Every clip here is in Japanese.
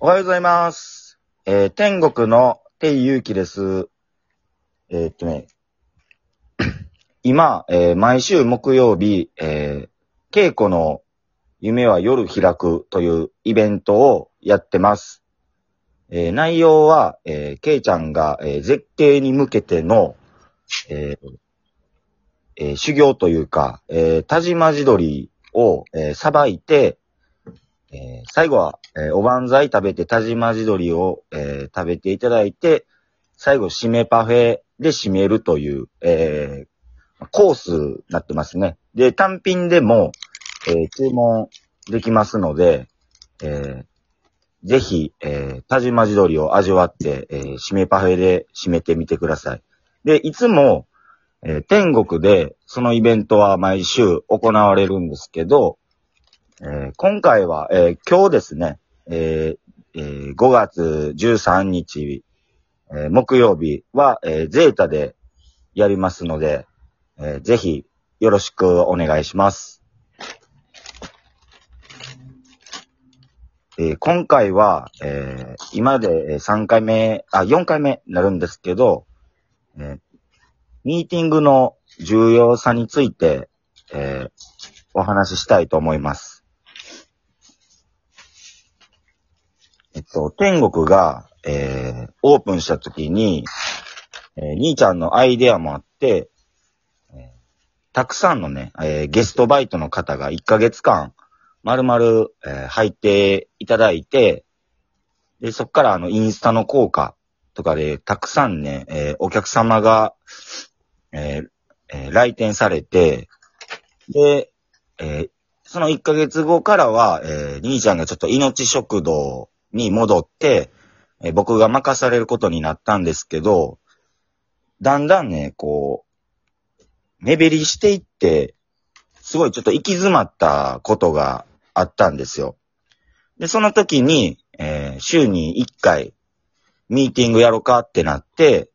おはようございます。えー、天国の天勇気です。えーっとね、今、えー毎週木曜日、えー、稽古の夢は夜開くというイベントをやってます。えー内容は、えー、ケイちゃんが、えー絶景に向けての、えーえー修行というか、えー、田島地鶏を、えー、さばいて、えー最後は、えーおばんざい食べて、田島地鶏を、えー食べていただいて、最後、締めパフェで締めるという、えーコースになってますね。で、単品でも、えー注文できますので、えーぜひ、えー田島地鶏を味わって、え締めパフェで締めてみてください。で、いつも、えー天国でそのイベントは毎週行われるんですけど、えー今回は、えー今日ですね、えーえー5月13日、えー木曜日は、えーゼータでやりますので、えーぜひよろしくお願いします。えー今回は、えー今で3回目、あ、4回目になるんですけど、えーミーティングの重要さについて、えーお話ししたいと思います。えっと、天国が、えーオープンした時に、えー兄ちゃんのアイデアもあって、えーたくさんのね、えーゲストバイトの方が1ヶ月間、丸々、えー入っていただいて、で、そっからあの、インスタの効果とかで、たくさんね、えーお客様が、えーえー来店されて、で、えーその1ヶ月後からは、えー兄ちゃんがちょっと命食堂に戻って、え僕が任されることになったんですけど、だんだんね、こう、目減りしていって、すごいちょっと行き詰まったことがあったんですよ。で、その時に、えー週に1回、ミーティングやろうかってなって、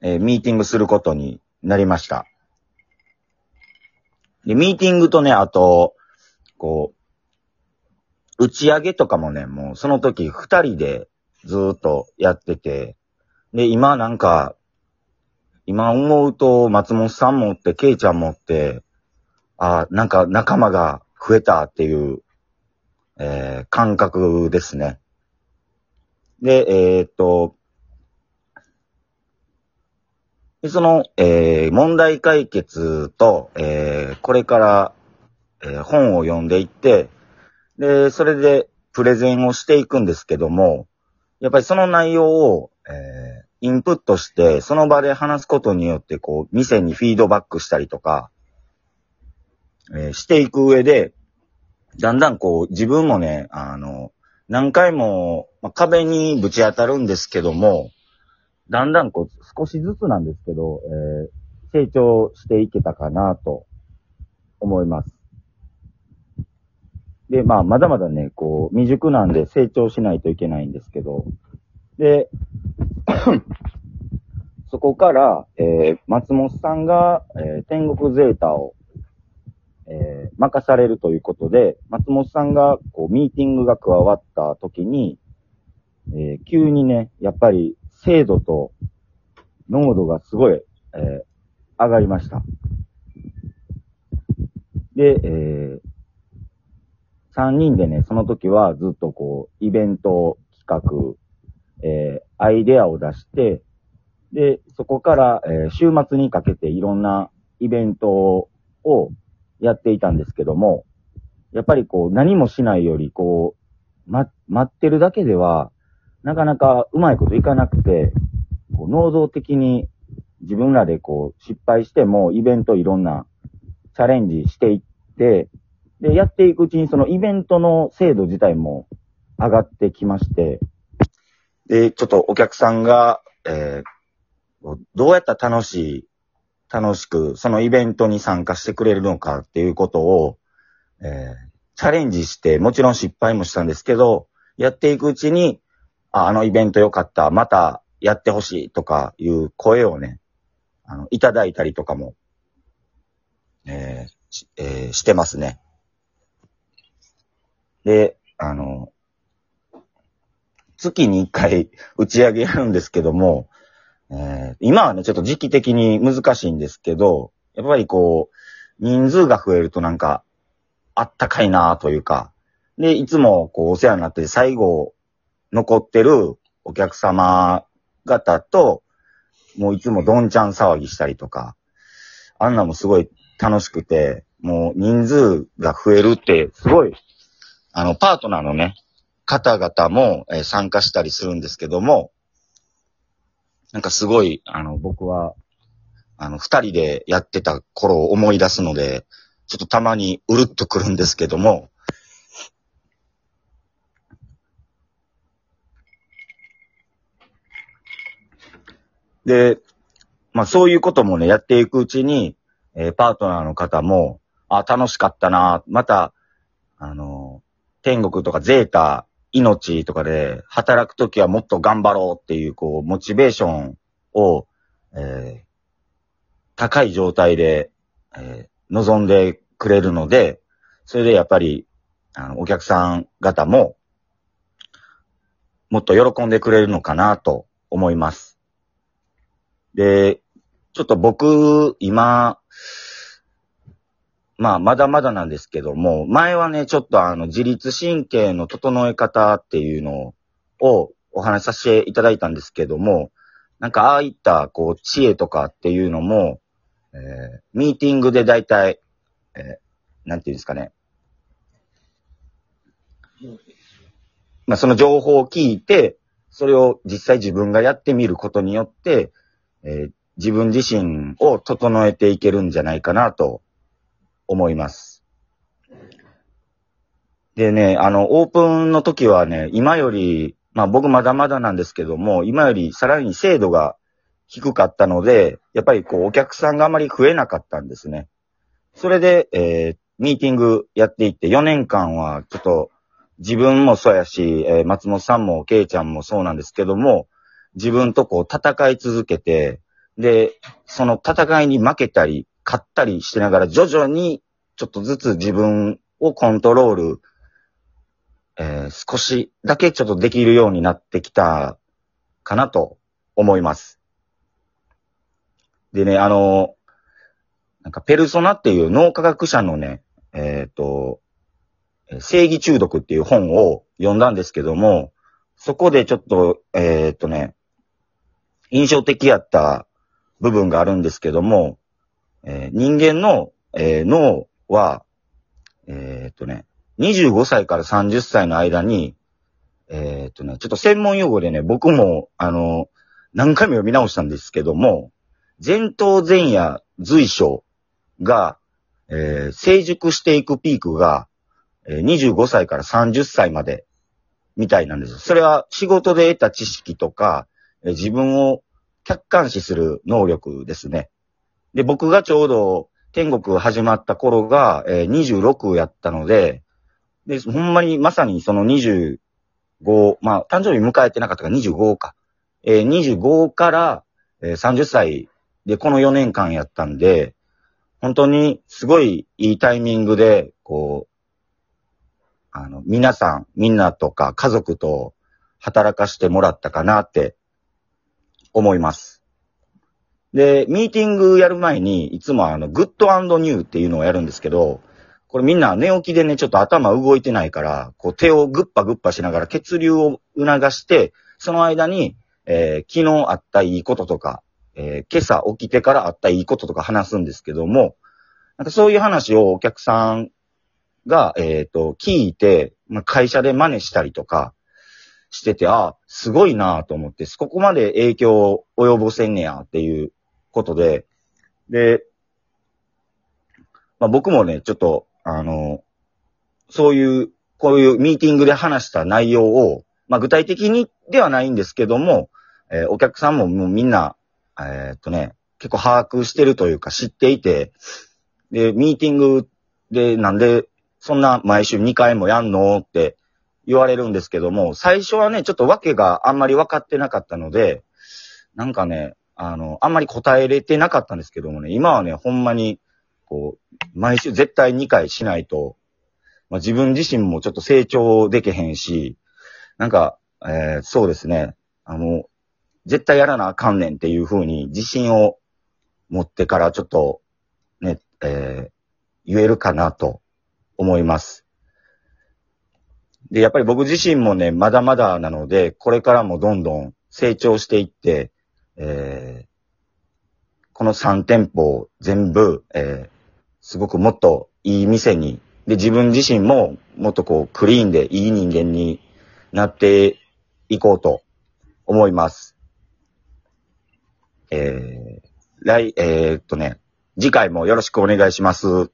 えーミーティングすることになりました。で、ミーティングとね、あと、こう、打ち上げとかもね、もうその時二人でずーっとやってて、で、今なんか、今思うと松本さんもって、ケイちゃんもって、あなんか仲間が増えたっていう、えー感覚ですね。で、えーっと、でその、えー問題解決と、えーこれから、えー本を読んでいって、で、それでプレゼンをしていくんですけども、やっぱりその内容を、えーインプットして、その場で話すことによって、こう、店にフィードバックしたりとか、えーしていく上で、だんだんこう、自分もね、あの、何回も、まあ、壁にぶち当たるんですけども、だんだんこう、少しずつなんですけど、えー成長していけたかなと思います。で、まあ、まだまだね、こう、未熟なんで成長しないといけないんですけど、で、そこから、えー松本さんが、えー天国ゼータを、えー任されるということで、松本さんが、こう、ミーティングが加わった時に、えー急にね、やっぱり精度と濃度がすごい、えー上がりました。で、え3人でね、その時はずっとこう、イベント企画、えーアイデアを出して、で、そこから、えー週末にかけていろんなイベントをやっていたんですけども、やっぱりこう、何もしないより、こう、ま、待ってるだけでは、なかなかうまいこといかなくて、こう能動的に自分らでこう、失敗しても、イベントいろんなチャレンジしていって、で、やっていくうちにそのイベントの精度自体も上がってきまして、で、ちょっとお客さんが、えーどうやったら楽しい、楽しく、そのイベントに参加してくれるのかっていうことを、えーチャレンジして、もちろん失敗もしたんですけど、やっていくうちに、ああのイベント良かった、またやってほしいとかいう声をね、あの、いただいたりとかも、えーしえーしてますね。で、あの、月に1回 打ち上げやるんですけども、えー、今はね、ちょっと時期的に難しいんですけど、やっぱりこう、人数が増えるとなんか、あったかいなというか、で、いつもこうお世話になって最後残ってるお客様方と、もういつもどんちゃん騒ぎしたりとか、あんなもすごい楽しくて、もう人数が増えるって、すごい、あの、パートナーのね、方々も、えー、参加したりするんですけども、なんかすごい、あの、僕は、あの、二人でやってた頃を思い出すので、ちょっとたまにうるっとくるんですけども、で、まあそういうこともね、やっていくうちに、えー、パートナーの方も、あ、楽しかったな、また、あの、天国とかゼータ、命とかで、働くときはもっと頑張ろうっていう、こう、モチベーションを、えー、高い状態で、えー、望んでくれるので、それでやっぱり、あの、お客さん方も、もっと喜んでくれるのかなと思います。で、ちょっと僕、今、まあ、まだまだなんですけども、前はね、ちょっとあの、自律神経の整え方っていうのをお話しさせていただいたんですけども、なんかああいった、こう、知恵とかっていうのも、えー、ミーティングで大体、えー、なんていうんですかね。まあ、その情報を聞いて、それを実際自分がやってみることによって、えー、自分自身を整えていけるんじゃないかなと思います。でね、あの、オープンの時はね、今より、まあ僕まだまだなんですけども、今よりさらに精度が低かったので、やっぱりこうお客さんがあまり増えなかったんですね。それで、えー、ミーティングやっていって4年間はちょっと自分もそうやし、えー、松本さんもケイちゃんもそうなんですけども、自分とこう戦い続けて、で、その戦いに負けたり、勝ったりしてながら徐々にちょっとずつ自分をコントロール、えー、少しだけちょっとできるようになってきたかなと思います。でね、あの、なんかペルソナっていう脳科学者のね、えっ、ー、と、正義中毒っていう本を読んだんですけども、そこでちょっと、えっ、ー、とね、印象的やった部分があるんですけども、えー、人間の、えー、脳は、えー、っとね、25歳から30歳の間に、えー、っとね、ちょっと専門用語でね、僕も、あの、何回も読み直したんですけども、前頭前野随所が、えー、成熟していくピークが、えー、25歳から30歳まで、みたいなんです。それは仕事で得た知識とか、えー、自分を客観視する能力ですね。で、僕がちょうど天国始まった頃が、えー、26やったので、で、ほんまにまさにその25、まあ、誕生日迎えてなかったから25か。えー、25から、えー、30歳でこの4年間やったんで、本当にすごいいいタイミングで、こう、あの、皆さん、みんなとか家族と働かしてもらったかなって思います。で、ミーティングやる前に、いつもあの、グッドニューっていうのをやるんですけど、これみんな寝起きでね、ちょっと頭動いてないから、こう手をグッパグッパしながら血流を促して、その間に、えー、昨日あったいいこととか、えー、今朝起きてからあったいいこととか話すんですけども、なんかそういう話をお客さんが、えっ、ー、と、聞いて、まあ、会社で真似したりとか、してて、あ、すごいなと思って、ここまで影響を及ぼせんねやっていうことで、で、まあ、僕もね、ちょっと、あの、そういう、こういうミーティングで話した内容を、まあ、具体的にではないんですけども、えー、お客さんももうみんな、えー、っとね、結構把握してるというか知っていて、で、ミーティングでなんでそんな毎週2回もやんのって言われるんですけども、最初はね、ちょっと訳があんまり分かってなかったので、なんかね、あの、あんまり答えれてなかったんですけどもね、今はね、ほんまに、こう、毎週絶対2回しないと、まあ、自分自身もちょっと成長できへんし、なんか、えーそうですね。あの、絶対やらなあかんねんっていう風に自信を持ってからちょっと、ね、えー言えるかなと思います。で、やっぱり僕自身もね、まだまだなので、これからもどんどん成長していって、えーこの3店舗を全部、えーすごくもっといい店に、で、自分自身ももっとこう、クリーンでいい人間になっていこうと思います。えー、来、えーっとね、次回もよろしくお願いします。